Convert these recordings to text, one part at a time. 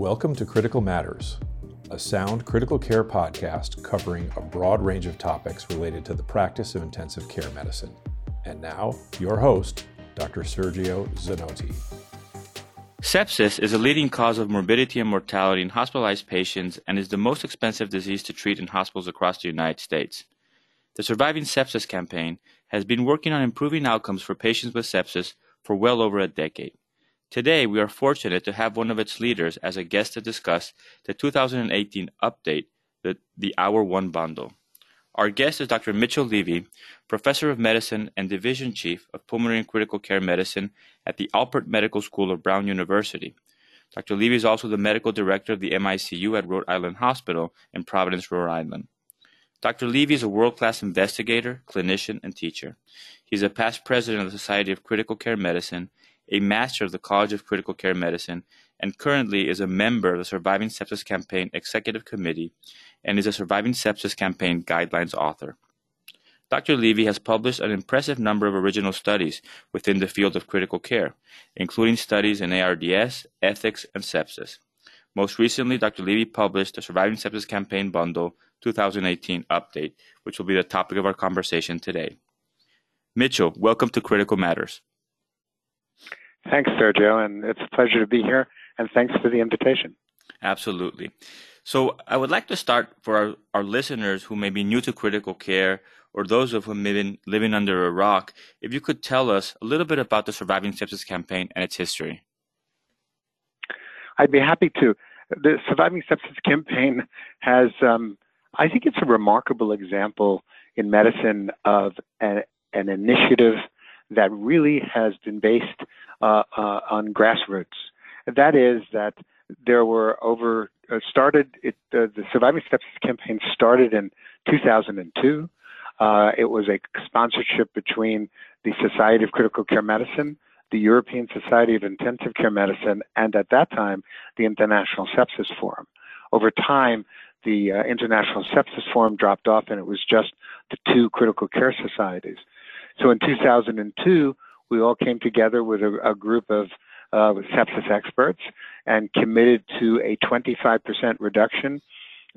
Welcome to Critical Matters, a sound critical care podcast covering a broad range of topics related to the practice of intensive care medicine. And now, your host, Dr. Sergio Zanotti. Sepsis is a leading cause of morbidity and mortality in hospitalized patients and is the most expensive disease to treat in hospitals across the United States. The Surviving Sepsis campaign has been working on improving outcomes for patients with sepsis for well over a decade. Today, we are fortunate to have one of its leaders as a guest to discuss the 2018 update, the, the Hour 1 bundle. Our guest is Dr. Mitchell Levy, Professor of Medicine and Division Chief of Pulmonary and Critical Care Medicine at the Alpert Medical School of Brown University. Dr. Levy is also the Medical Director of the MICU at Rhode Island Hospital in Providence, Rhode Island. Dr. Levy is a world-class investigator, clinician, and teacher. He's a past president of the Society of Critical Care Medicine a master of the College of Critical Care Medicine, and currently is a member of the Surviving Sepsis Campaign Executive Committee and is a Surviving Sepsis Campaign Guidelines author. Dr. Levy has published an impressive number of original studies within the field of critical care, including studies in ARDS, ethics, and sepsis. Most recently, Dr. Levy published the Surviving Sepsis Campaign Bundle 2018 update, which will be the topic of our conversation today. Mitchell, welcome to Critical Matters. Thanks, Sergio, and it's a pleasure to be here, and thanks for the invitation. Absolutely. So, I would like to start for our, our listeners who may be new to critical care or those of whom may be living under a rock, if you could tell us a little bit about the Surviving Sepsis campaign and its history. I'd be happy to. The Surviving Sepsis campaign has, um, I think it's a remarkable example in medicine of a, an initiative that really has been based uh, uh, on grassroots. That is that there were over uh, started it, uh, the Surviving Sepsis campaign started in 2002. Uh, it was a sponsorship between the Society of Critical Care Medicine, the European Society of Intensive Care Medicine, and at that time the International Sepsis Forum. Over time, the uh, International Sepsis Forum dropped off, and it was just the two critical care societies. So in 2002, we all came together with a, a group of uh, sepsis experts and committed to a 25% reduction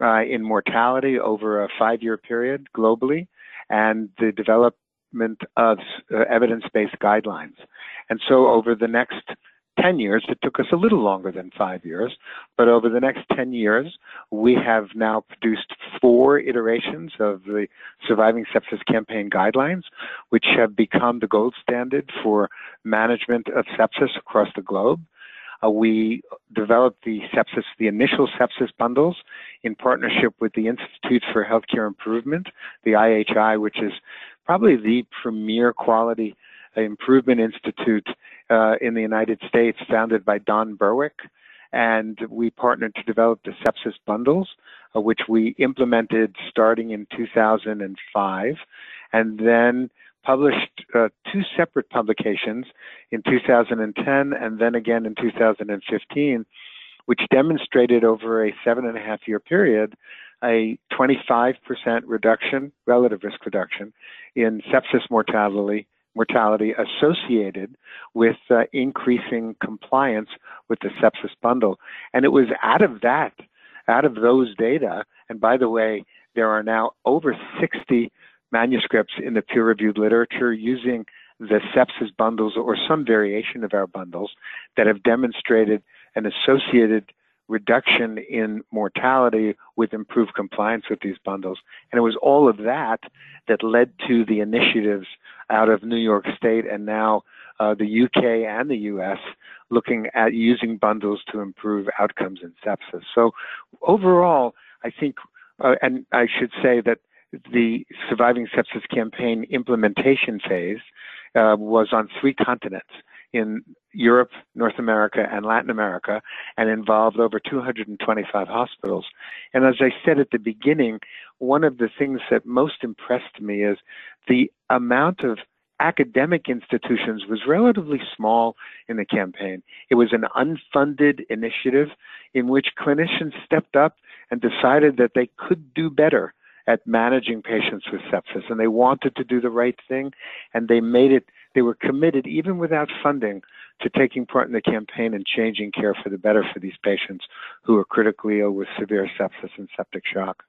uh, in mortality over a five-year period globally, and the development of uh, evidence-based guidelines. And so over the next 10 years. It took us a little longer than five years, but over the next 10 years, we have now produced four iterations of the Surviving Sepsis Campaign guidelines, which have become the gold standard for management of sepsis across the globe. Uh, we developed the sepsis, the initial sepsis bundles in partnership with the Institute for Healthcare Improvement, the IHI, which is probably the premier quality improvement institute uh, in the United States, founded by Don Berwick. And we partnered to develop the sepsis bundles, uh, which we implemented starting in 2005, and then published uh, two separate publications in 2010 and then again in 2015, which demonstrated over a seven and a half year period a 25% reduction, relative risk reduction, in sepsis mortality mortality associated with uh, increasing compliance with the sepsis bundle. And it was out of that, out of those data, and by the way, there are now over 60 manuscripts in the peer reviewed literature using the sepsis bundles or some variation of our bundles that have demonstrated an associated reduction in mortality with improved compliance with these bundles. And it was all of that that led to the initiatives out of New York State and now uh, the UK and the US looking at using bundles to improve outcomes in sepsis. So overall, I think, uh, and I should say that the Surviving Sepsis Campaign implementation phase uh, was on three continents in Europe, North America, and Latin America, and involved over 225 hospitals. And as I said at the beginning, one of the things that most impressed me is the amount of academic institutions was relatively small in the campaign. It was an unfunded initiative in which clinicians stepped up and decided that they could do better at managing patients with sepsis and they wanted to do the right thing and they made it they were committed even without funding to taking part in the campaign and changing care for the better for these patients who are critically ill with severe sepsis and septic shock.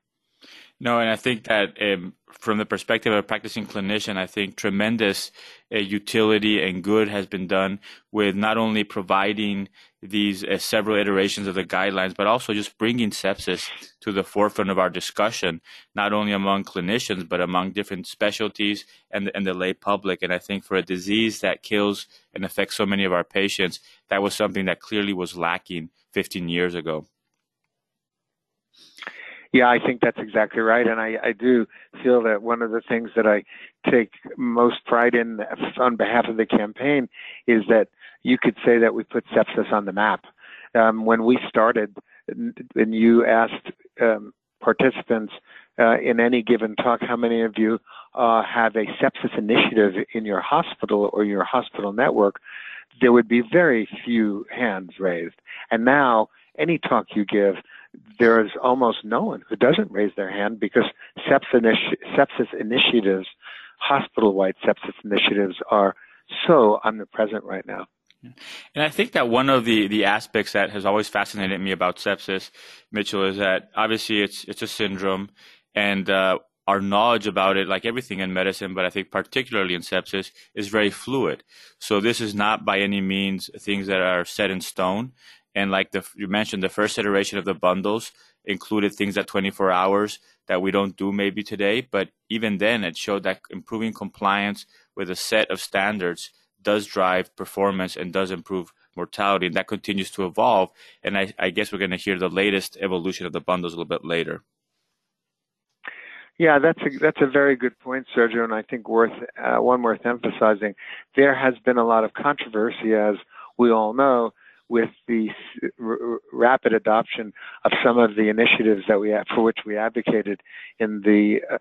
No, and I think that um, from the perspective of a practicing clinician, I think tremendous uh, utility and good has been done with not only providing these uh, several iterations of the guidelines, but also just bringing sepsis to the forefront of our discussion, not only among clinicians, but among different specialties and, and the lay public. And I think for a disease that kills and affects so many of our patients, that was something that clearly was lacking 15 years ago. Yeah, I think that's exactly right. And I, I do feel that one of the things that I take most pride in on behalf of the campaign is that you could say that we put sepsis on the map. Um, when we started, and you asked um, participants uh, in any given talk, how many of you uh, have a sepsis initiative in your hospital or your hospital network, there would be very few hands raised. And now, any talk you give, there is almost no one who doesn't raise their hand because sepsis, initiatives, hospital-wide sepsis initiatives, are so omnipresent right now. And I think that one of the, the aspects that has always fascinated me about sepsis, Mitchell, is that obviously it's it's a syndrome, and uh, our knowledge about it, like everything in medicine, but I think particularly in sepsis, is very fluid. So this is not by any means things that are set in stone. And like the, you mentioned, the first iteration of the bundles included things at 24 hours that we don't do maybe today. But even then, it showed that improving compliance with a set of standards does drive performance and does improve mortality. And that continues to evolve. And I, I guess we're going to hear the latest evolution of the bundles a little bit later. Yeah, that's a that's a very good point, Sergio, and I think worth uh, one worth emphasizing. There has been a lot of controversy, as we all know, with the rapid adoption of some of the initiatives that we for which we advocated in the uh,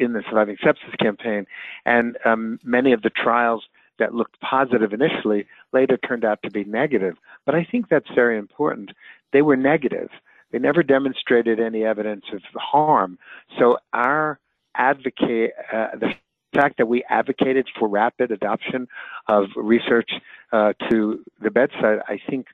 in the surviving sepsis campaign, and um, many of the trials that looked positive initially later turned out to be negative. But I think that's very important. They were negative. They never demonstrated any evidence of harm. So our advocate, uh, the fact that we advocated for rapid adoption of research uh, to the bedside, I think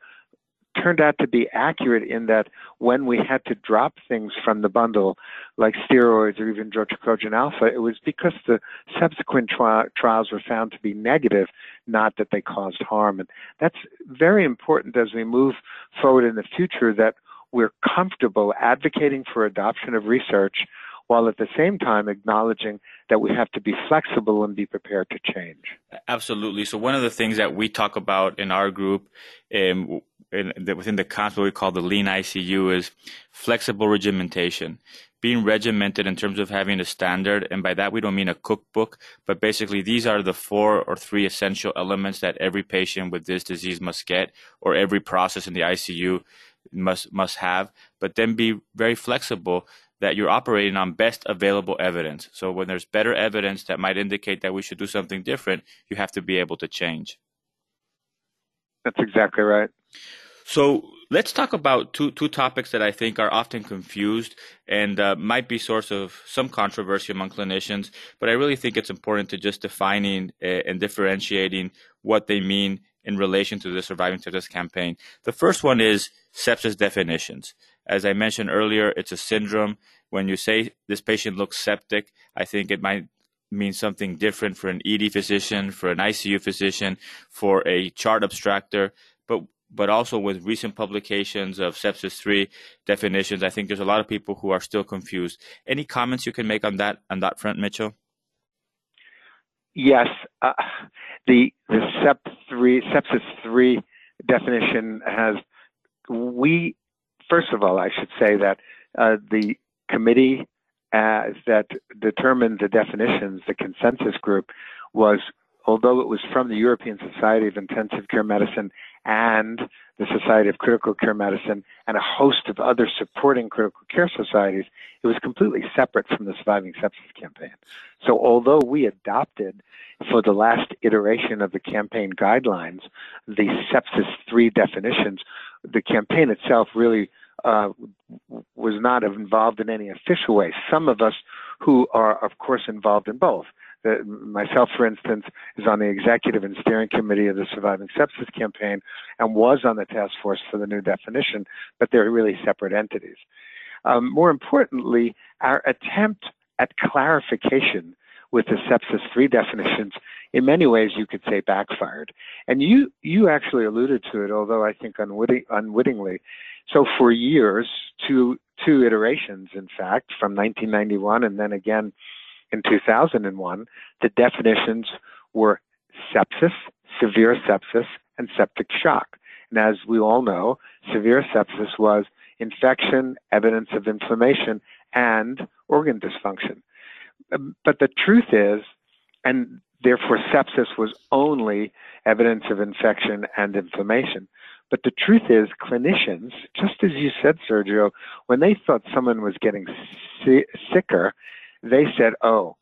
turned out to be accurate in that when we had to drop things from the bundle, like steroids or even Drotrecogin alfa, it was because the subsequent tri- trials were found to be negative, not that they caused harm. And that's very important as we move forward in the future that we're comfortable advocating for adoption of research while at the same time acknowledging that we have to be flexible and be prepared to change. Absolutely. So one of the things that we talk about in our group, um, in within the concept we call the lean ICU, is flexible regimentation. Being regimented in terms of having a standard, and by that we don't mean a cookbook, but basically these are the four or three essential elements that every patient with this disease must get, or every process in the ICU must must have. But then be very flexible that you're operating on best available evidence. So when there's better evidence that might indicate that we should do something different, you have to be able to change. That's exactly right. So let's talk about two two topics that I think are often confused and uh, might be source of some controversy among clinicians. But I really think it's important to just defining uh, and differentiating what they mean in relation to the Surviving Sepsis campaign. The first one is sepsis definitions. As I mentioned earlier, it's a syndrome. When you say this patient looks septic, I think it might mean something different for an ED physician, for an ICU physician, for a chart abstractor, but but also with recent publications of sepsis 3 definitions, I think there's a lot of people who are still confused. Any comments you can make on that on that front, Mitchell? Yes, uh, the the three sepsis three definition has we first of all I should say that uh, the committee uh, that determined the definitions, the consensus group, was although it was from the European Society of Intensive Care Medicine and the Society of Critical Care Medicine and a host of other supporting critical care societies, it was completely separate from the Surviving Sepsis campaign. So although we adopted for the last iteration of the campaign guidelines the sepsis 3 definitions, the campaign itself really uh, was not involved in any official way. Some of us who are, of course, involved in both. The, myself, for instance, is on the executive and steering committee of the Surviving Sepsis campaign and was on the task force for the new definition, but they're really separate entities. Um, more importantly, our attempt at clarification with the sepsis 3 definitions in many ways you could say backfired. And you you actually alluded to it although i think unwitting, unwittingly. So for years two two iterations in fact from 1991 and then again in 2001 the definitions were sepsis severe sepsis and septic shock. And as we all know severe sepsis was infection evidence of inflammation and organ dysfunction Uh, but the truth is, and therefore sepsis was only evidence of infection and inflammation. But the truth is, clinicians, just as you said, Sergio, when they thought someone was getting si- sicker, they said, "Oh,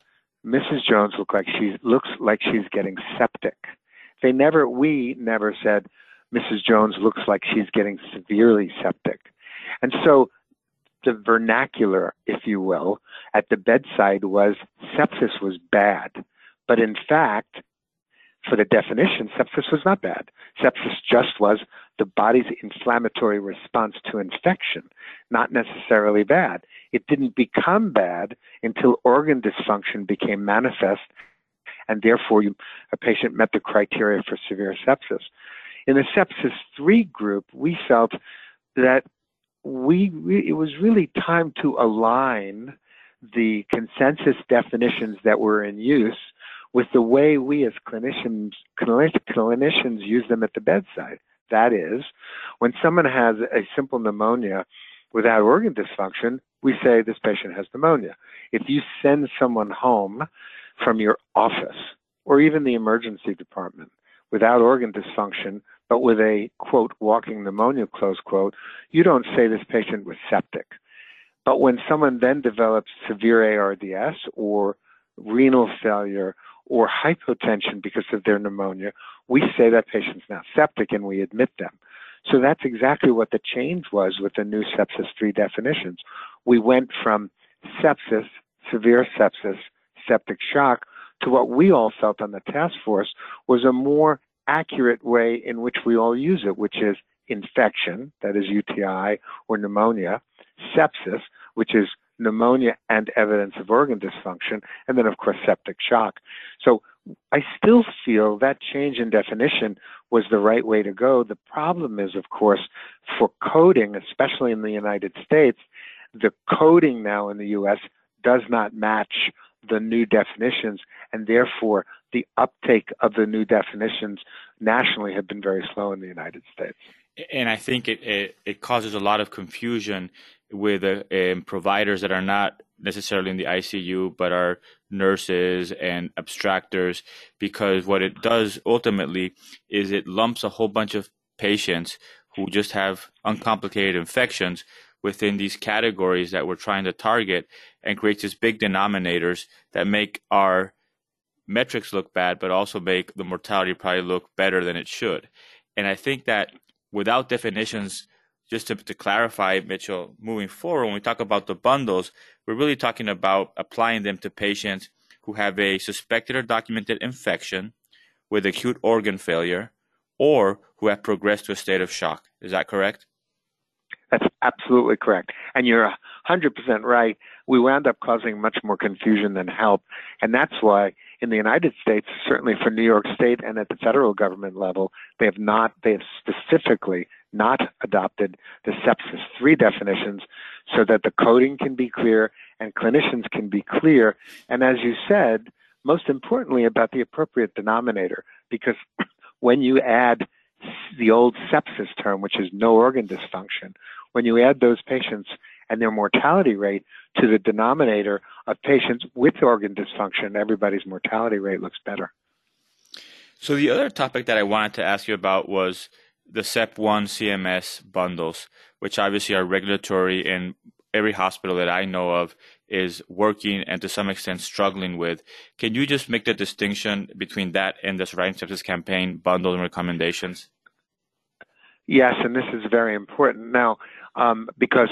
Mrs. Jones look like she looks like she's getting septic." They never, we never said, "Mrs. Jones looks like she's getting severely septic," and so the vernacular, if you will, at the bedside was sepsis was bad. But in fact, for the definition, sepsis was not bad. Sepsis just was the body's inflammatory response to infection, not necessarily bad. It didn't become bad until organ dysfunction became manifest, and therefore you, a patient met the criteria for severe sepsis. In the sepsis 3 group, we felt that we, it was really time to align the consensus definitions that were in use with the way we as clinicians clinicians use them at the bedside. That is, when someone has a simple pneumonia without organ dysfunction, we say this patient has pneumonia. If you send someone home from your office or even the emergency department without organ dysfunction, but with a quote walking pneumonia close quote, you don't say this patient was septic. But when someone then develops severe ARDS or renal failure or hypotension because of their pneumonia, we say that patient's now septic and we admit them. So that's exactly what the change was with the new sepsis 3 definitions. We went from sepsis, severe sepsis, septic shock, to what we all felt on the task force was a more accurate way in which we all use it, which is infection, that is UTI or pneumonia, sepsis, which is pneumonia and evidence of organ dysfunction, and then, of course, septic shock. So I still feel that change in definition was the right way to go. The problem is, of course, for coding, especially in the United States, the coding now in the US does not match the new definitions, and therefore the uptake of the new definitions nationally have been very slow in the United States. And I think it, it, it causes a lot of confusion with uh, um, providers that are not necessarily in the ICU, but are nurses and abstractors, because what it does ultimately is it lumps a whole bunch of patients who just have uncomplicated infections within these categories that we're trying to target and creates these big denominators that make our metrics look bad, but also make the mortality probably look better than it should. And I think that without definitions, just to, to clarify, Mitchell, moving forward, when we talk about the bundles, we're really talking about applying them to patients who have a suspected or documented infection with acute organ failure or who have progressed to a state of shock. Is that correct? That's absolutely correct. And you're 100% right. We wound up causing much more confusion than help. And that's why in the United States, certainly for New York State and at the federal government level, they have not, they have specifically not adopted the sepsis 3 definitions so that the coding can be clear and clinicians can be clear. And as you said, most importantly about the appropriate denominator, because when you add the old sepsis term, which is no organ dysfunction, when you add those patients and their mortality rate to the denominator of patients with organ dysfunction, everybody's mortality rate looks better. So the other topic that I wanted to ask you about was the SEP1 CMS bundles, which obviously are regulatory and every hospital that I know of is working and to some extent struggling with. Can you just make the distinction between that and the Surviving Sepsis Campaign bundles and recommendations? Yes, and this is very important. Now, um, because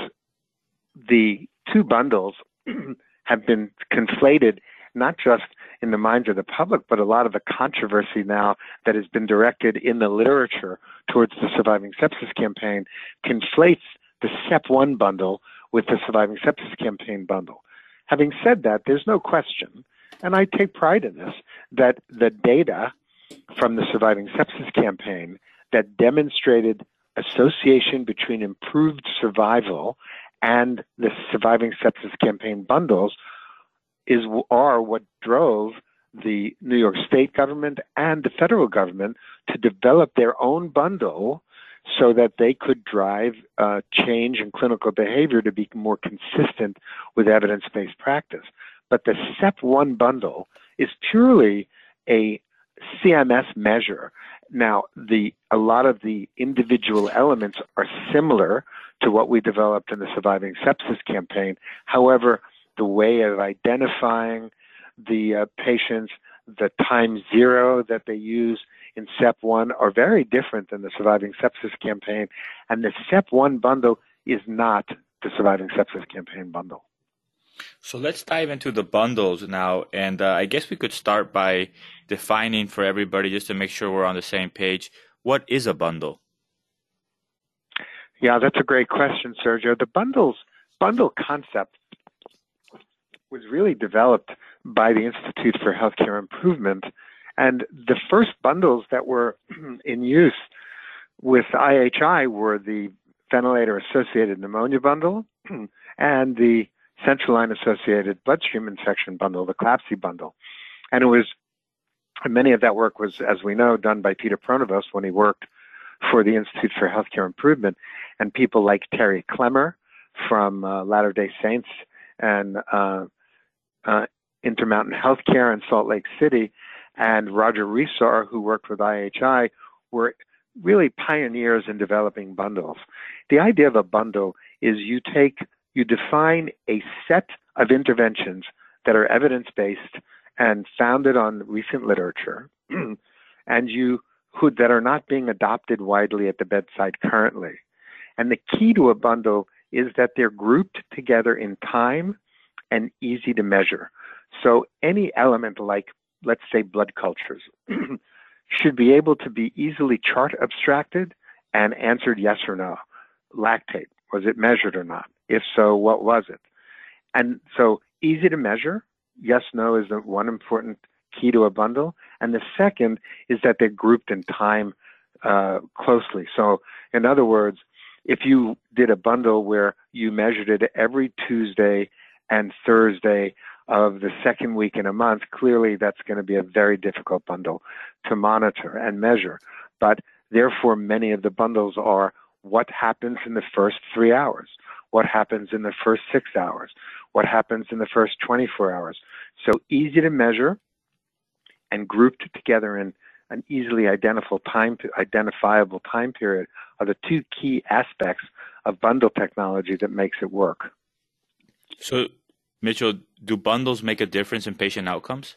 the two bundles have been conflated not just in the minds of the public, but a lot of the controversy now that has been directed in the literature towards the Surviving Sepsis Campaign conflates the SEP1 bundle with the Surviving Sepsis Campaign bundle. Having said that, there's no question, and I take pride in this, that the data from the Surviving Sepsis Campaign that demonstrated association between improved survival and the Surviving Sepsis Campaign bundles is are what drove the New York State government and the federal government to develop their own bundle so that they could drive uh, change in clinical behavior to be more consistent with evidence-based practice. But the SEP1 bundle is purely a CMS measure. Now, the a lot of the individual elements are similar to what we developed in the Surviving Sepsis campaign. However, the way of identifying the uh, patients, the time zero that they use in SEP1 are very different than the Surviving Sepsis campaign. And the SEP1 bundle is not the Surviving Sepsis campaign bundle. So let's dive into the bundles now. And uh, I guess we could start by defining for everybody, just to make sure we're on the same page, what is a bundle? Yeah, that's a great question, Sergio. The bundles bundle concept was really developed by the Institute for Healthcare Improvement. And the first bundles that were in use with IHI were the ventilator associated pneumonia bundle and the central line associated bloodstream infection bundle, the CLABSI bundle. And it was, and many of that work was, as we know, done by Peter Pronovost when he worked for the Institute for Healthcare Improvement, and people like Terry Clemmer from uh, Latter day Saints and uh, uh, Intermountain Healthcare in Salt Lake City, and Roger Resar, who worked with IHI, were really pioneers in developing bundles. The idea of a bundle is you take, you define a set of interventions that are evidence based and founded on recent literature, and you who that are not being adopted widely at the bedside currently. And the key to a bundle is that they're grouped together in time and easy to measure. So any element like, let's say, blood cultures should be able to be easily chart abstracted and answered yes or no. Lactate, was it measured or not? If so, what was it? And so easy to measure, yes, no is the one important key to a bundle. And the second is that they're grouped in time uh, closely. So in other words, if you did a bundle where you measured it every Tuesday and Thursday of the second week in a month, clearly that's going to be a very difficult bundle to monitor and measure. But therefore, many of the bundles are what happens in the first three hours, what happens in the first six hours, what happens in the first 24 hours. So easy to measure and grouped together in an easily identifiable time, identifiable time period are the two key aspects of bundle technology that makes it work. So, Mitchell, do bundles make a difference in patient outcomes?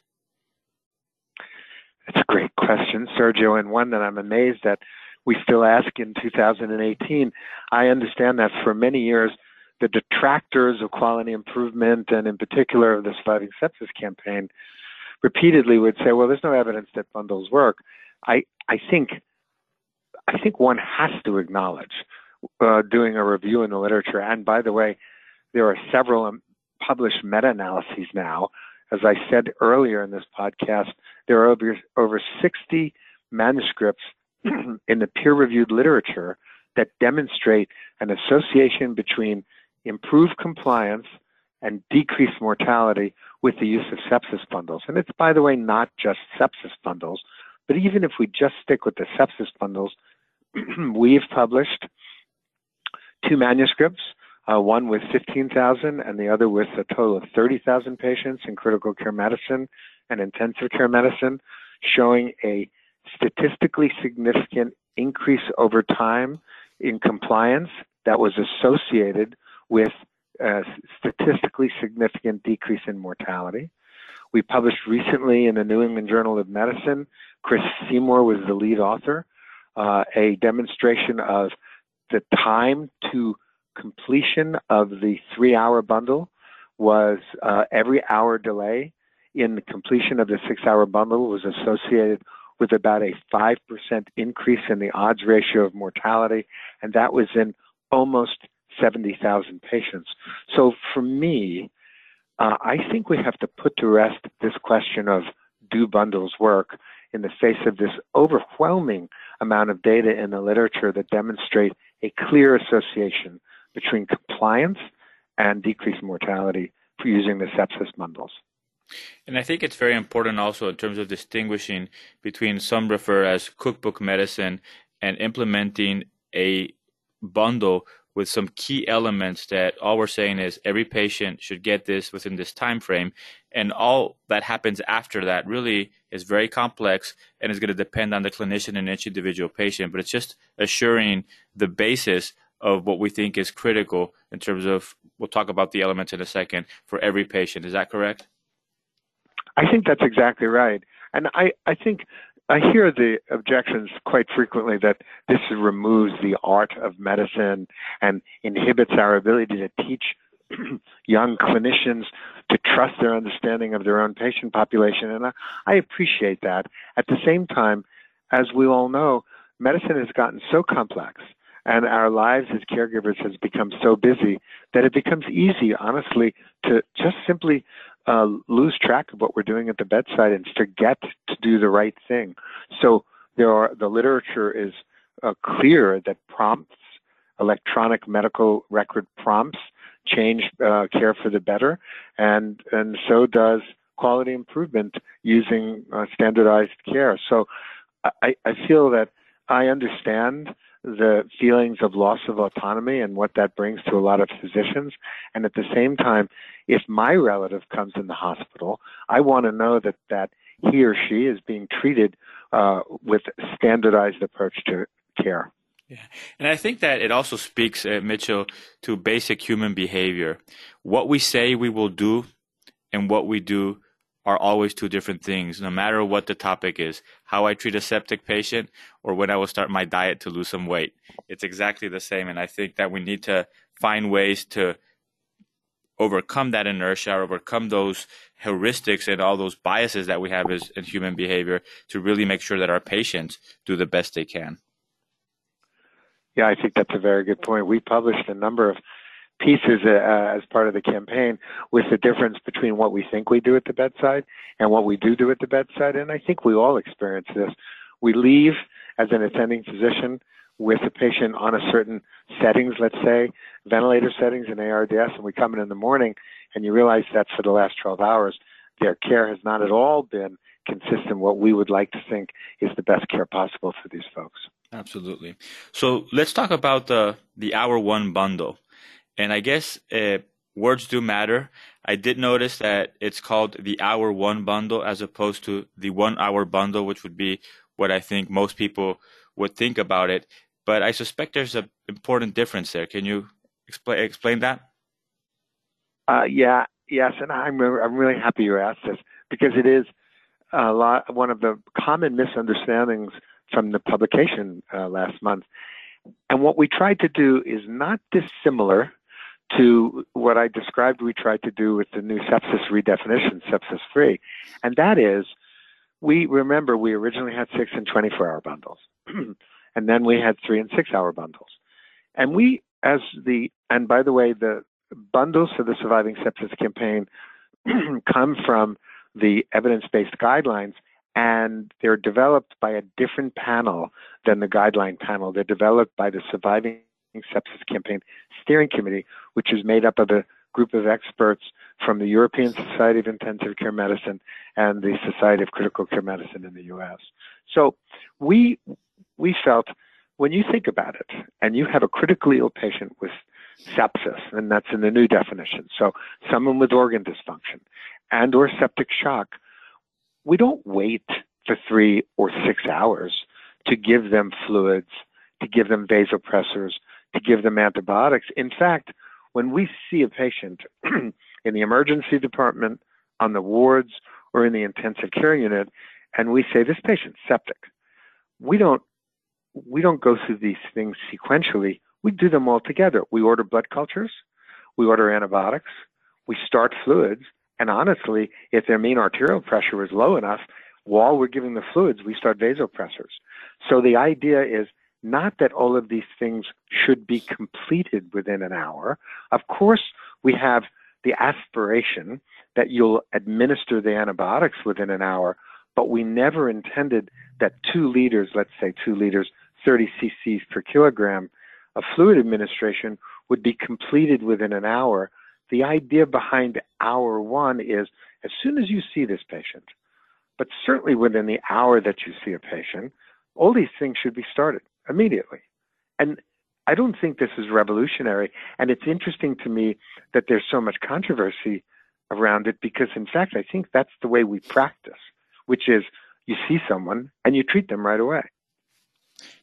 It's a great question, Sergio, and one that I'm amazed that we still ask in 2018. I understand that for many years, the detractors of quality improvement, and in particular of the Surviving Sepsis campaign, repeatedly would say, "Well, there's no evidence that bundles work." I I think I think one has to acknowledge uh, doing a review in the literature. And by the way, there are several um, published meta-analyses now. As I said earlier in this podcast, there are over, over 60 manuscripts in the peer-reviewed literature that demonstrate an association between improved compliance and decreased mortality with the use of sepsis bundles. And it's, by the way, not just sepsis bundles, but even if we just stick with the sepsis bundles, we've published two manuscripts uh, one with 15,000 and the other with a total of 30,000 patients in critical care medicine and intensive care medicine, showing a statistically significant increase over time in compliance that was associated with a statistically significant decrease in mortality. We published recently in the New England Journal of Medicine, Chris Seymour was the lead author, uh, a demonstration of the time to completion of the three hour bundle was uh, every hour delay in the completion of the six hour bundle was associated with about a 5% increase in the odds ratio of mortality, and that was in almost 70,000 patients. So for me, uh, I think we have to put to rest this question of do bundles work in the face of this overwhelming amount of data in the literature that demonstrate a clear association between compliance and decreased mortality for using the sepsis bundles. And I think it's very important also in terms of distinguishing between some refer as cookbook medicine and implementing a bundle with some key elements that all we're saying is every patient should get this within this time frame. And all that happens after that really is very complex and is going to depend on the clinician and each individual patient. But it's just assuring the basis of what we think is critical in terms of we'll talk about the elements in a second for every patient. Is that correct? I think that's exactly right. And I, I think I hear the objections quite frequently that this removes the art of medicine and inhibits our ability to teach young clinicians to trust their understanding of their own patient population. And I, I appreciate that. At the same time, as we all know, medicine has gotten so complex and our lives as caregivers has become so busy that it becomes easy, honestly, to just simply uh, lose track of what we're doing at the bedside and forget to do the right thing. So there are the literature is uh, clear that prompts, electronic medical record prompts, change uh, care for the better, and and so does quality improvement using uh, standardized care. So I, I feel that I understand the feelings of loss of autonomy and what that brings to a lot of physicians. And at the same time, if my relative comes in the hospital, I want to know that, that he or she is being treated uh, with standardized approach to care. Yeah, and I think that it also speaks, uh, Mitchell, to basic human behavior. What we say we will do and what we do are always two different things, no matter what the topic is. How I treat a septic patient or when I will start my diet to lose some weight. It's exactly the same. And I think that we need to find ways to overcome that inertia, overcome those heuristics and all those biases that we have as in human behavior to really make sure that our patients do the best they can. Yeah, I think that's a very good point. We published a number of pieces uh, as part of the campaign with the difference between what we think we do at the bedside and what we do do at the bedside. And I think we all experience this. We leave as an attending physician with a patient on a certain settings, let's say ventilator settings and ARDS, and we come in in the morning and you realize that for the last 12 hours, their care has not at all been consistent what we would like to think is the best care possible for these folks. Absolutely. So let's talk about the the hour one bundle, and I guess uh, words do matter. I did notice that it's called the hour one bundle as opposed to the one hour bundle, which would be what I think most people would think about it but I suspect there's an important difference there. Can you explain explain that? Uh, yeah, yes, and I'm I'm really happy you asked this because it is a lot one of the common misunderstandings from the publication uh, last month. And what we tried to do is not dissimilar to what I described we tried to do with the new sepsis redefinition, sepsis 3. And that is, we remember we originally had six and 24 hour bundles. And then we had three and six hour bundles. And we, as the, and by the way, the bundles for the Surviving Sepsis campaign come from the evidence based guidelines and they're developed by a different panel than the guideline panel. They're developed by the Surviving Sepsis Campaign Steering Committee, which is made up of a group of experts from the European Society of Intensive Care Medicine and the Society of Critical Care Medicine in the US. So we we felt when you think about it and you have a critically ill patient with sepsis, and that's in the new definition, so someone with organ dysfunction and or septic shock, we don't wait for three or six hours to give them fluids, to give them vasopressors, to give them antibiotics. In fact, when we see a patient in the emergency department, on the wards, or in the intensive care unit, and we say this patient's septic, we don't we don't go through these things sequentially. we do them all together. We order blood cultures, we order antibiotics, we start fluids, and honestly, if their mean arterial pressure is low enough, while we're giving the fluids, we start vasopressors. So the idea is not that all of these things should be completed within an hour. Of course, we have the aspiration that you'll administer the antibiotics within an hour, but we never intended that two liters, let's say two liters, 30 cc's per kilogram of fluid administration would be completed within an hour. The idea behind hour one is as soon as you see this patient, but certainly within the hour that you see a patient, all these things should be started immediately. And I don't think this is revolutionary. And it's interesting to me that there's so much controversy around it because, in fact, I think that's the way we practice, which is you see someone and you treat them right away.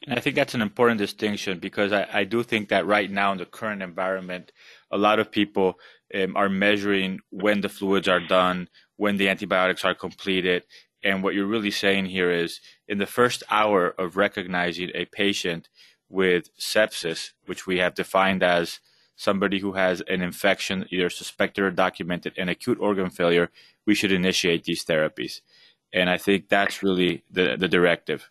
And I think that's an important distinction because I, I, do think that right now in the current environment, a lot of people um, are measuring when the fluids are done, when the antibiotics are completed. And what you're really saying here is in the first hour of recognizing a patient with sepsis, which we have defined as somebody who has an infection, either suspected or documented, and acute organ failure, we should initiate these therapies. And I think that's really the, the directive.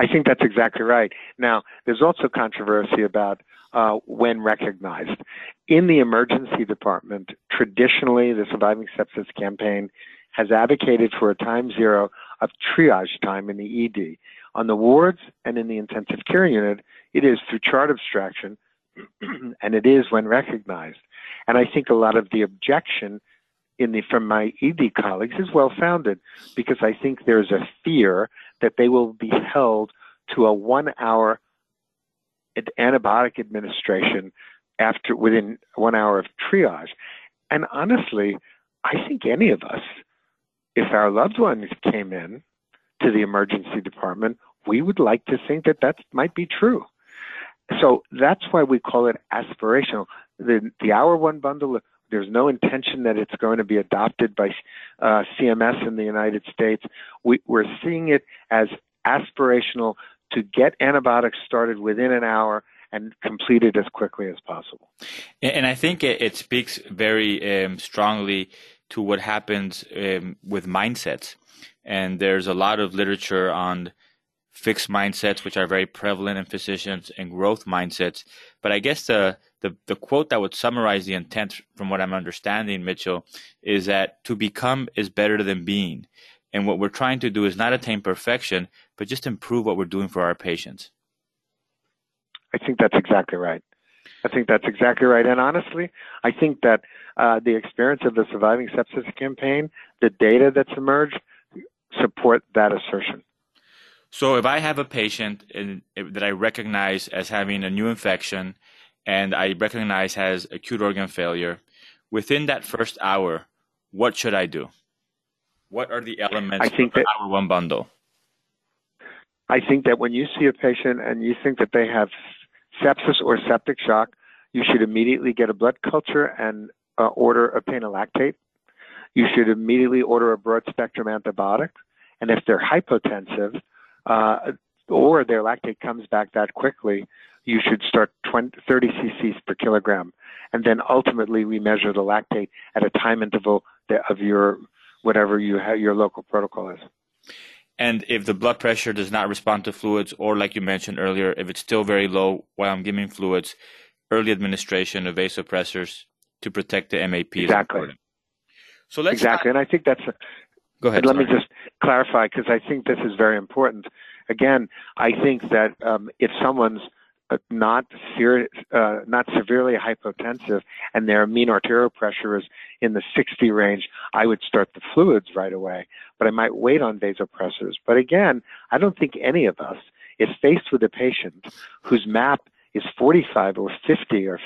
I think that's exactly right. Now, there's also controversy about uh, when recognized. In the emergency department, traditionally, the Surviving Sepsis campaign has advocated for a time zero of triage time in the ED. On the wards and in the intensive care unit, it is through chart abstraction, and it is when recognized. And I think a lot of the objection in the, from my ED colleagues is well founded because I think there's a fear that they will be held to a one hour antibiotic administration after within one hour of triage. And honestly, I think any of us, if our loved ones came in to the emergency department, we would like to think that that might be true. So that's why we call it aspirational. The, the hour one bundle there's no intention that it's going to be adopted by uh, CMS in the United States. We, we're seeing it as aspirational to get antibiotics started within an hour and completed as quickly as possible. And I think it, it speaks very um, strongly to what happens um, with mindsets. And there's a lot of literature on fixed mindsets, which are very prevalent in physicians, and growth mindsets. But I guess the the, the quote that would summarize the intent from what I'm understanding, Mitchell, is that to become is better than being. And what we're trying to do is not attain perfection, but just improve what we're doing for our patients. I think that's exactly right. I think that's exactly right. And honestly, I think that uh, the experience of the Surviving Sepsis campaign, the data that's emerged, support that assertion. So if I have a patient in, that I recognize as having a new infection and I recognize has acute organ failure, within that first hour, what should I do? What are the elements I think of that, hour one bundle? I think that when you see a patient and you think that they have sepsis or septic shock, you should immediately get a blood culture and uh, order a lactate. You should immediately order a broad spectrum antibiotic. And if they're hypotensive uh, or their lactate comes back that quickly, you should start 20, 30 cc's per kilogram. And then ultimately, we measure the lactate at a time interval of your whatever you have, your local protocol is. And if the blood pressure does not respond to fluids, or like you mentioned earlier, if it's still very low while I'm giving fluids, early administration of vasopressors to protect the MAP exactly. So let's exactly, and I think that's. A, Go ahead. Let sorry. me just clarify because I think this is very important. Again, I think that um, if someone's not ser- uh, not severely hypotensive and their mean arterial pressure is in the 60 range, I would start the fluids right away. But I might wait on vasopressors. But again, I don't think any of us is faced with a patient whose MAP is 45 or 50 or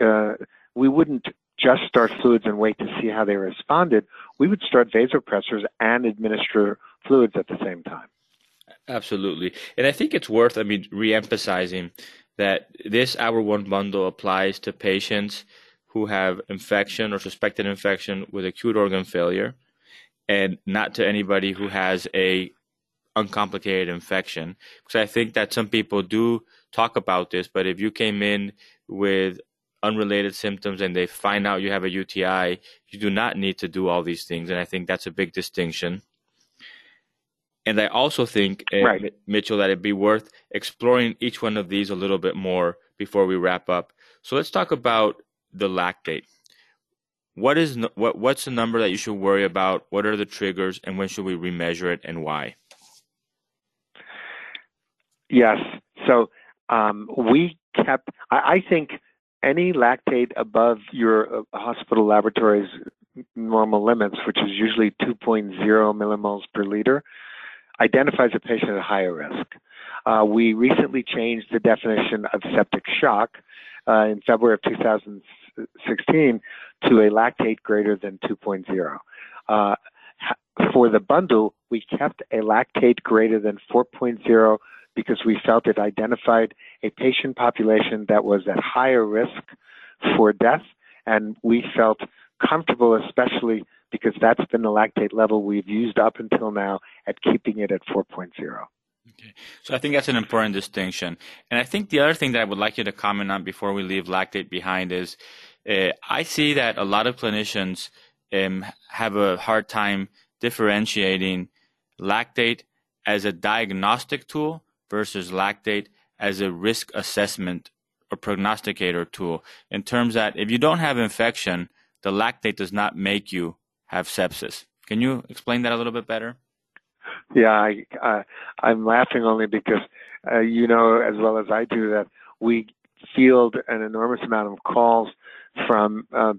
uh, we wouldn't just start fluids and wait to see how they responded. We would start vasopressors and administer fluids at the same time. Absolutely. And I think it's worth, I mean, reemphasizing that this hour one bundle applies to patients who have infection or suspected infection with acute organ failure and not to anybody who has a uncomplicated infection. Because I think that some people do talk about this, but if you came in with unrelated symptoms and they find out you have a UTI, you do not need to do all these things. And I think that's a big distinction. And I also think, uh, right. Mitchell, that it'd be worth exploring each one of these a little bit more before we wrap up. So let's talk about the lactate. What is what? What's the number that you should worry about? What are the triggers, and when should we remeasure it, and why? Yes. So um, we kept. I, I think any lactate above your uh, hospital laboratory's normal limits, which is usually 2.0 millimoles per liter, identifies a patient at higher risk. Uh, we recently changed the definition of septic shock uh, in February of 2016 to a lactate greater than 2.0. Uh, for the bundle, we kept a lactate greater than 4.0 because we felt it identified a patient population that was at higher risk for death, and we felt comfortable, especially because that's been the lactate level we've used up until now at keeping it at 4.0. Okay. So I think that's an important distinction. And I think the other thing that I would like you to comment on before we leave lactate behind is uh, I see that a lot of clinicians um, have a hard time differentiating lactate as a diagnostic tool versus lactate as a risk assessment or prognosticator tool in terms that if you don't have infection, the lactate does not make you have sepsis. Can you explain that a little bit better? Yeah, I, uh, I'm laughing only because uh, you know as well as I do that we field an enormous amount of calls from uh,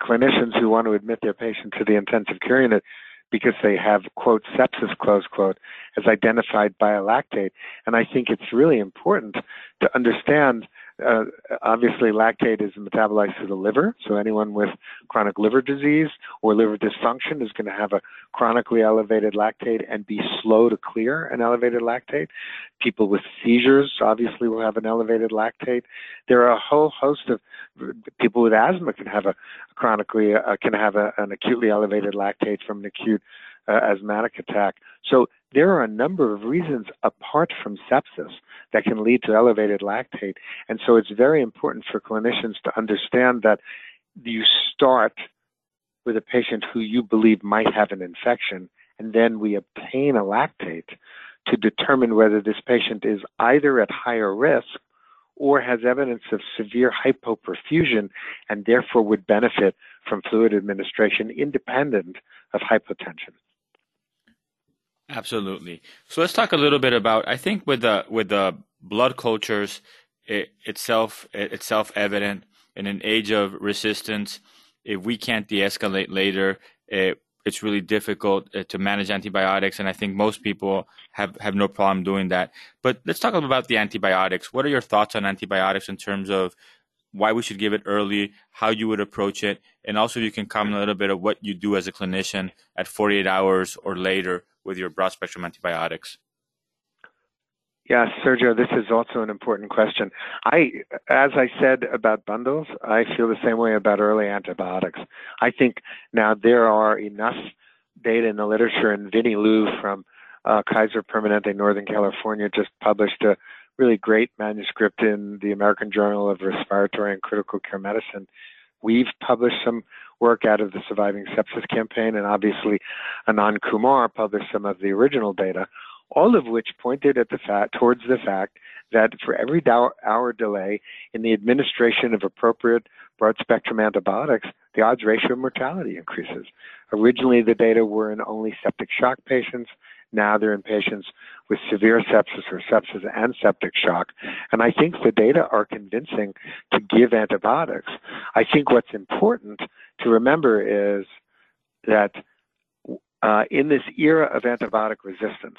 clinicians who want to admit their patient to the intensive care unit because they have quote sepsis close quote as identified by a lactate. And i think it's really important to understand uh, obviously, lactate is metabolized to the liver, so anyone with chronic liver disease or liver dysfunction is going to have a chronically elevated lactate and be slow to clear an elevated lactate. People with seizures obviously will have an elevated lactate. There are a whole host of people with asthma can have a chronically uh, can have a, an acutely elevated lactate from an acute uh, asthmatic attack. So there are a number of reasons apart from sepsis that can lead to elevated lactate. And so it's very important for clinicians to understand that you start with a patient who you believe might have an infection, and then we obtain a lactate to determine whether this patient is either at higher risk or has evidence of severe hypoperfusion and therefore would benefit from fluid administration independent of hypotension. Absolutely. So let's talk a little bit about. I think with the with the blood cultures it, itself, it's self evident in an age of resistance. If we can't de-escalate later, it, it's really difficult uh, to manage antibiotics, and I think most people have have no problem doing that. But let's talk about the antibiotics. What are your thoughts on antibiotics in terms of why we should give it early, how you would approach it, and also you can comment a little bit of what you do as a clinician at 48 hours or later with your broad spectrum antibiotics? Yes, Sergio, this is also an important question. I, as I said about bundles, I feel the same way about early antibiotics. I think now there are enough data in the literature, and Vinny Liu from uh, Kaiser Permanente Northern California just published a really great manuscript in the American Journal of Respiratory and Critical Care Medicine. We've published some work out of the Surviving Sepsis campaign, and obviously Anand Kumar published some of the original data, all of which pointed at the fact towards the fact that for every hour delay in the administration of appropriate broad spectrum antibiotics, the odds ratio of mortality increases. Originally, the data were in only septic shock patients. Now they're in patients with severe sepsis or sepsis and septic shock. And I think the data are convincing to give antibiotics. I think what's important to remember is that uh, in this era of antibiotic resistance,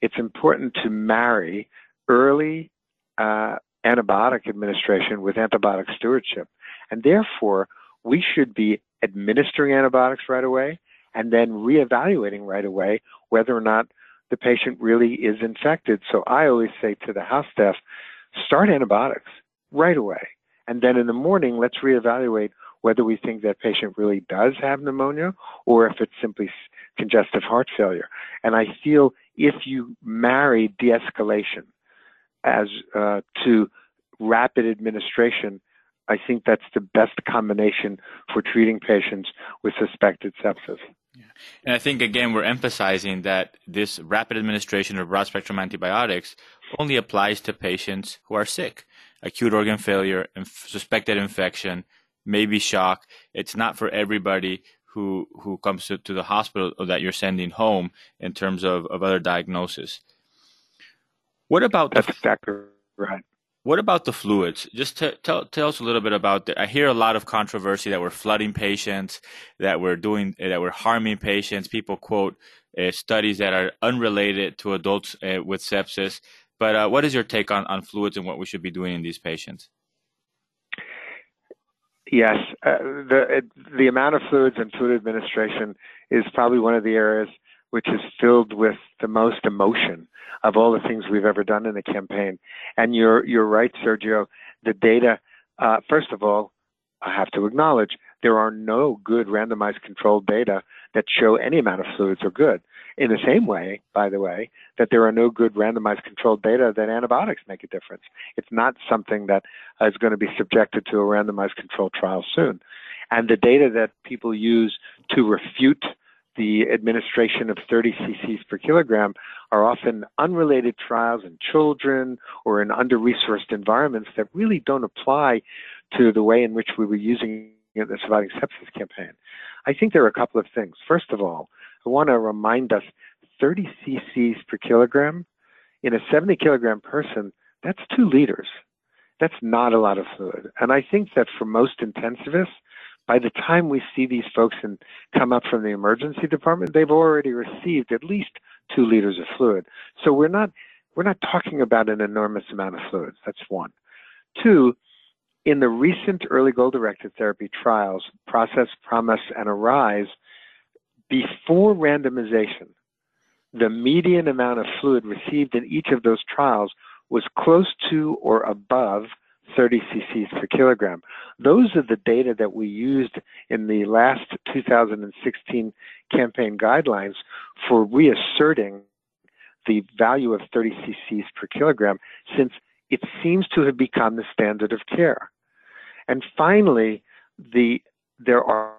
it's important to marry early uh, antibiotic administration with antibiotic stewardship. And therefore, we should be administering antibiotics right away and then reevaluating right away whether or not the patient really is infected. So I always say to the house staff, start antibiotics right away. And then in the morning, let's reevaluate whether we think that patient really does have pneumonia or if it's simply congestive heart failure. And I feel if you marry de-escalation as uh, to rapid administration, I think that's the best combination for treating patients with suspected sepsis. Yeah. And I think again we're emphasizing that this rapid administration of broad spectrum antibiotics only applies to patients who are sick, acute organ failure, inf- suspected infection, maybe shock. It's not for everybody who who comes to, to the hospital or that you're sending home in terms of, of other diagnosis. What about that's the, exactly right. What about the fluids? Just t- tell tell us a little bit about that. I hear a lot of controversy that we're flooding patients, that we're doing that we're harming patients. People quote uh, studies that are unrelated to adults uh, with sepsis. But uh, what is your take on, on fluids and what we should be doing in these patients? Yes, uh, the the amount of fluids and fluid administration is probably one of the areas which is filled with the most emotion of all the things we've ever done in a campaign. And you're you're right, Sergio. The data, uh, first of all, I have to acknowledge there are no good randomized controlled data that show any amount of fluids are good. In the same way, by the way, that there are no good randomized controlled data that antibiotics make a difference. It's not something that is going to be subjected to a randomized controlled trial soon. And the data that people use to refute the administration of 30 cc's per kilogram are often unrelated trials in children or in under resourced environments that really don't apply to the way in which we were using the surviving sepsis campaign. I think there are a couple of things. First of all, I want to remind us 30 cc's per kilogram in a 70 kilogram person, that's two liters. That's not a lot of fluid. And I think that for most intensivists, by the time we see these folks and come up from the emergency department, they've already received at least two liters of fluid. So we're not we're not talking about an enormous amount of fluids. That's one. Two, in the recent early goal-directed therapy trials, Process, Promise, and Arise, before randomization, the median amount of fluid received in each of those trials was close to or above 30 cc's per kilogram. Those are the data that we used in the last 2016 campaign guidelines for reasserting the value of 30 cc's per kilogram since it seems to have become the standard of care. And finally, the, there are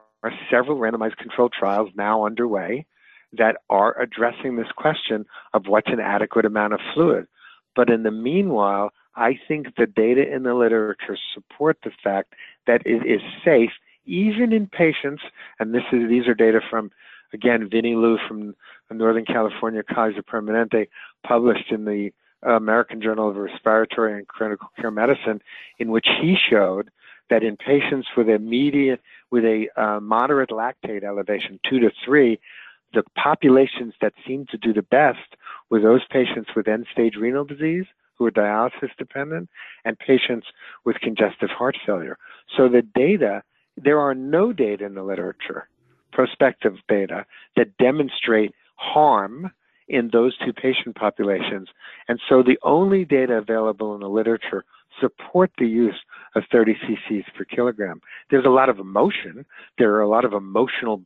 several randomized controlled trials now underway that are addressing this question of what's an adequate amount of fluid. But in the meanwhile, I think the data in the literature support the fact that it is safe even in patients, and this is these are data from again Vinny Liu from Northern California Kaiser Permanente, published in the American Journal of Respiratory and Critical Care Medicine, in which he showed that in patients with a median with a uh, moderate lactate elevation, two to three, the populations that seem to do the best were those patients with end-stage renal disease who are dialysis dependent and patients with congestive heart failure. So the data, there are no data in the literature, prospective data, that demonstrate harm in those two patient populations. And so the only data available in the literature support the use of 30 cc's per kilogram. There's a lot of emotion. There are a lot of emotional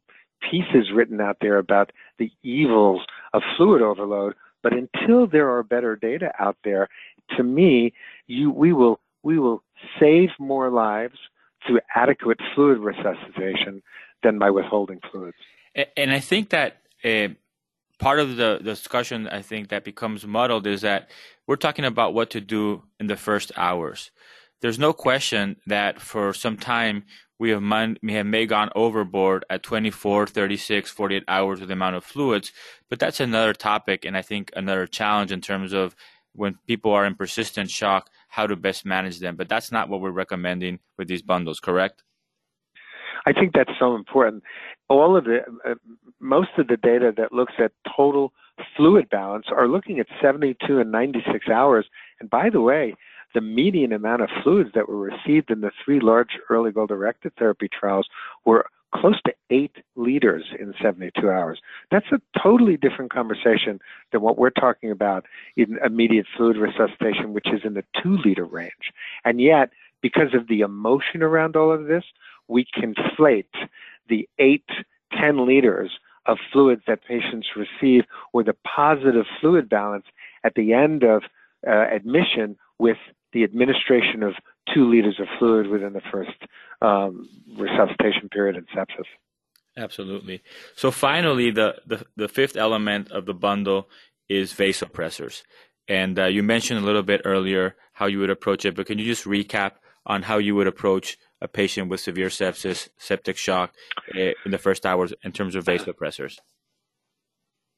pieces written out there about the evils of fluid overload, but until there are better data out there, to me, you, we will we will save more lives through adequate fluid resuscitation than by withholding fluids. And I think that uh, part of the discussion, I think that becomes muddled is that we're talking about what to do in the first hours. There's no question that for some time we have, man, we have may gone overboard at 24, 36, 48 hours with the amount of fluids, but that's another topic and I think another challenge in terms of when people are in persistent shock, how to best manage them. But that's not what we're recommending with these bundles, correct? I think that's so important. All of the, uh, most of the data that looks at total fluid balance are looking at 72 and 96 hours. And by the way, the median amount of fluids that were received in the three large early goal directed therapy trials were close to eight liters in 72 hours. That's a totally different conversation than what we're talking about in immediate fluid resuscitation, which is in the two liter range. And yet, because of the emotion around all of this, we conflate the eight, 10 liters of fluids that patients receive or the positive fluid balance at the end of uh, admission with the administration of two liters of fluid within the first um, resuscitation period in sepsis. Absolutely. So finally, the, the, the fifth element of the bundle is vasopressors. And uh, you mentioned a little bit earlier how you would approach it, but can you just recap on how you would approach a patient with severe sepsis, septic shock eh, in the first hours in terms of vasopressors?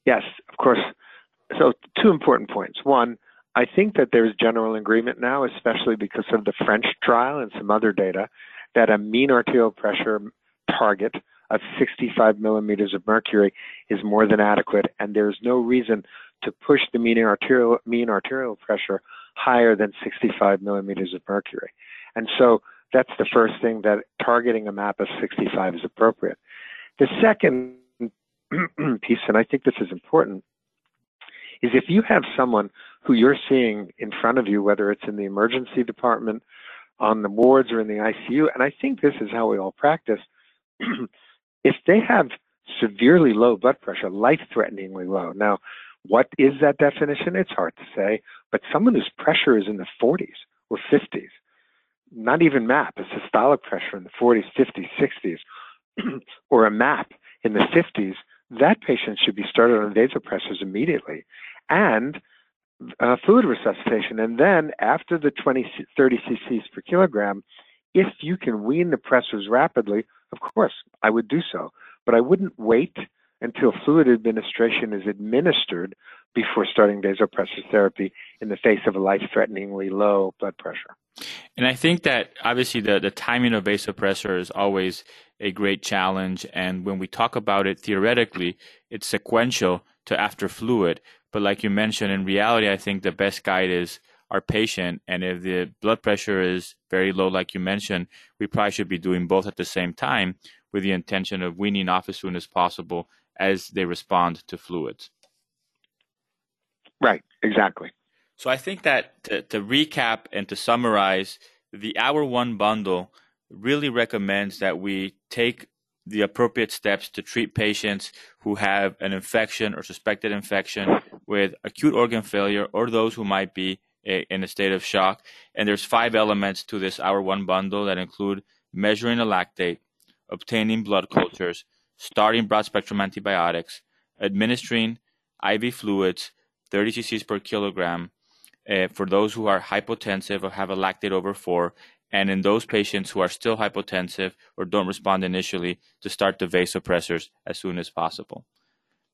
Yes, of course. So, two important points. One, I think that there's general agreement now, especially because of the French trial and some other data, that a mean arterial pressure target of 65 millimeters of mercury is more than adequate, and there's no reason to push the mean arterial, mean arterial pressure higher than 65 millimeters of mercury. And so that's the first thing that targeting a map of 65 is appropriate. The second piece, and I think this is important, is if you have someone who you're seeing in front of you, whether it's in the emergency department, on the wards, or in the ICU, and I think this is how we all practice, if they have severely low blood pressure, life threateningly low. Now, what is that definition? It's hard to say, but someone whose pressure is in the 40s or 50s, not even MAP, a systolic pressure in the 40s, 50s, 60s, or a MAP in the 50s, that patient should be started on vasopressors immediately and uh, fluid resuscitation. And then after the 20, 30 cc's per kilogram, if you can wean the pressors rapidly, of course, I would do so. But I wouldn't wait until fluid administration is administered before starting vasopressor therapy in the face of a life-threateningly low blood pressure. And I think that obviously the, the timing of vasopressor is always a great challenge. And when we talk about it theoretically, it's sequential to after fluid. But like you mentioned, in reality, I think the best guide is our patient. And if the blood pressure is very low, like you mentioned, we probably should be doing both at the same time with the intention of weaning off as soon as possible as they respond to fluids. Right, exactly. So I think that to, to, recap and to summarize, the Hour One bundle really recommends that we take the appropriate steps to treat patients who have an infection or suspected infection with acute organ failure or those who might be in a state of shock. And there's five elements to this Hour One bundle that include measuring a lactate, obtaining blood cultures, starting broad spectrum antibiotics, administering IV fluids, 30 cc's per kilogram, uh, for those who are hypotensive or have a lactate over 4, and in those patients who are still hypotensive or don't respond initially, to start the vasopressors as soon as possible.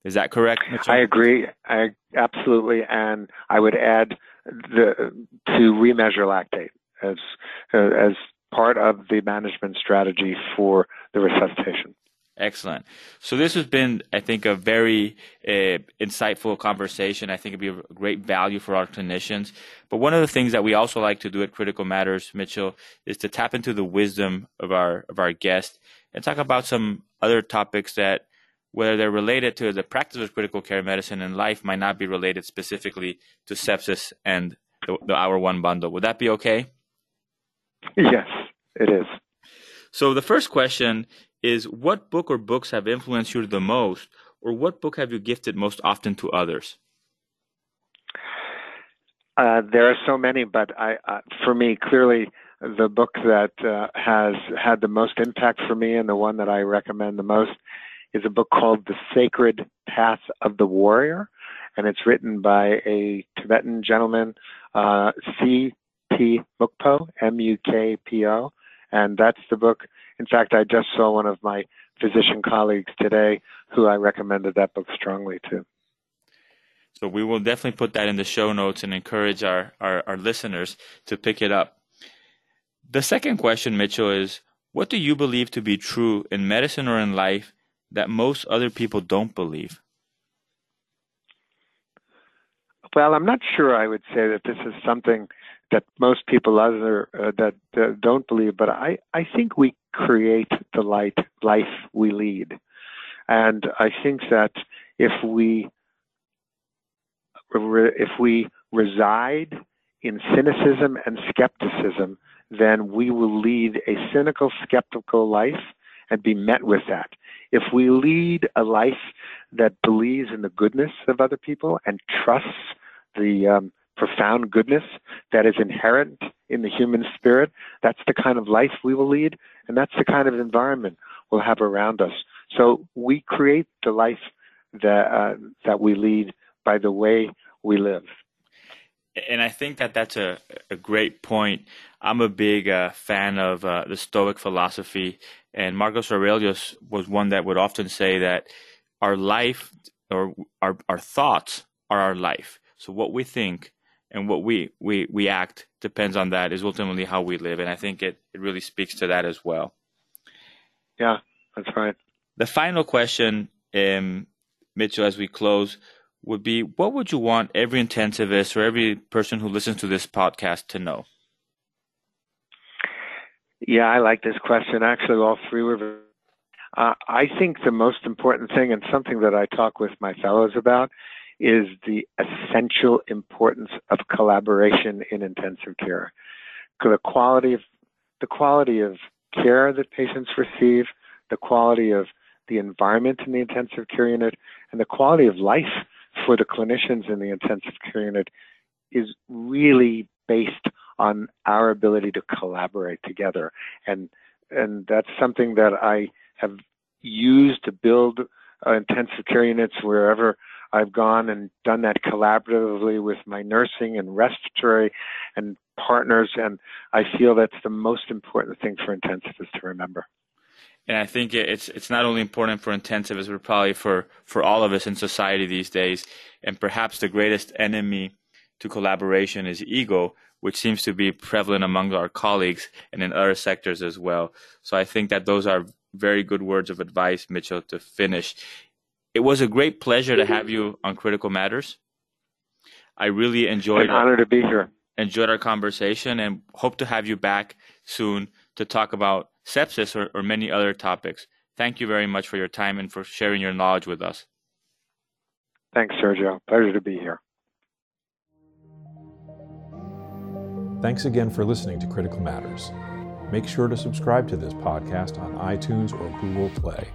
Is that correct? Mitchell? I agree. I, absolutely, and I would add the, to remeasure lactate as uh, as part of the management strategy for the resuscitation. Excellent. So this has been, I think, a very uh, insightful conversation. I think it'd be a great value for our clinicians. But one of the things that we also like to do at Critical Matters, Mitchell, is to tap into the wisdom of our of our guest and talk about some other topics that, whether they're related to the practice of critical care medicine and life, might not be related specifically to sepsis and the, the Hour One bundle. Would that be okay? Yes, it is. So the first question is what book or books have influenced you the most, or what book have you gifted most often to others? Uh, there are so many, but I, uh, for me, clearly the book that uh, has had the most impact for me and the one that I recommend the most is a book called The Sacred Path of the Warrior, and it's written by a Tibetan gentleman, uh, C. P. Mukpo, M U K P O, and that's the book in fact, I just saw one of my physician colleagues today who I recommended that book strongly to. So we will definitely put that in the show notes and encourage our, our, our listeners to pick it up. The second question, Mitchell, is what do you believe to be true in medicine or in life that most other people don't believe? Well, I'm not sure I would say that this is something that most people other uh, that uh, don't believe, but I, I think we create the light life we lead. And I think that if we if we reside in cynicism and skepticism then we will lead a cynical, skeptical life and be met with that. If we lead a life that believes in the goodness of other people and trusts the um, profound goodness that is inherent in the human spirit, that's the kind of life we will lead, and that's the kind of environment we'll have around us. So we create the life that uh, that we lead by the way we live. And I think that that's a, a great point. I'm a big uh, fan of uh, the Stoic philosophy, and Marcus Aurelius was one that would often say that our life or our, our thoughts are our life. So what we think and what we, we, we act depends on that is ultimately how we live. And I think it, it really speaks to that as well. Yeah, that's right. The final question, um, Mitchell, as we close, would be what would you want every intensivist or every person who listens to this podcast to know? Yeah, I like this question. Actually, all three were. Uh, I think the most important thing, and something that I talk with my fellows about, is the essential importance of collaboration in intensive care. The quality of the quality of care that patients receive, the quality of the environment in the intensive care unit, and the quality of life for the clinicians in the intensive care unit is really based on our ability to collaborate together. And and that's something that I have used to build uh, intensive care units wherever I've gone and done that collaboratively with my nursing and respiratory and partners. And I feel that's the most important thing for intensivists to remember. And I think it's it's not only important for intensivists, but probably for, for all of us in society these days. And perhaps the greatest enemy to collaboration is ego, which seems to be prevalent among our colleagues and in other sectors as well. So I think that those are very good words of advice, Mitchell, to finish. It was a great pleasure to mm-hmm. have you on Critical Matters. I really enjoyed. An honor to be here. Enjoyed our conversation and hope to have you back soon to talk about sepsis or, or many other topics. Thank you very much for your time and for sharing your knowledge with us. Thanks, Sergio. Pleasure to be here. Thanks again for listening to Critical Matters. Make sure to subscribe to this podcast on iTunes or Google Play.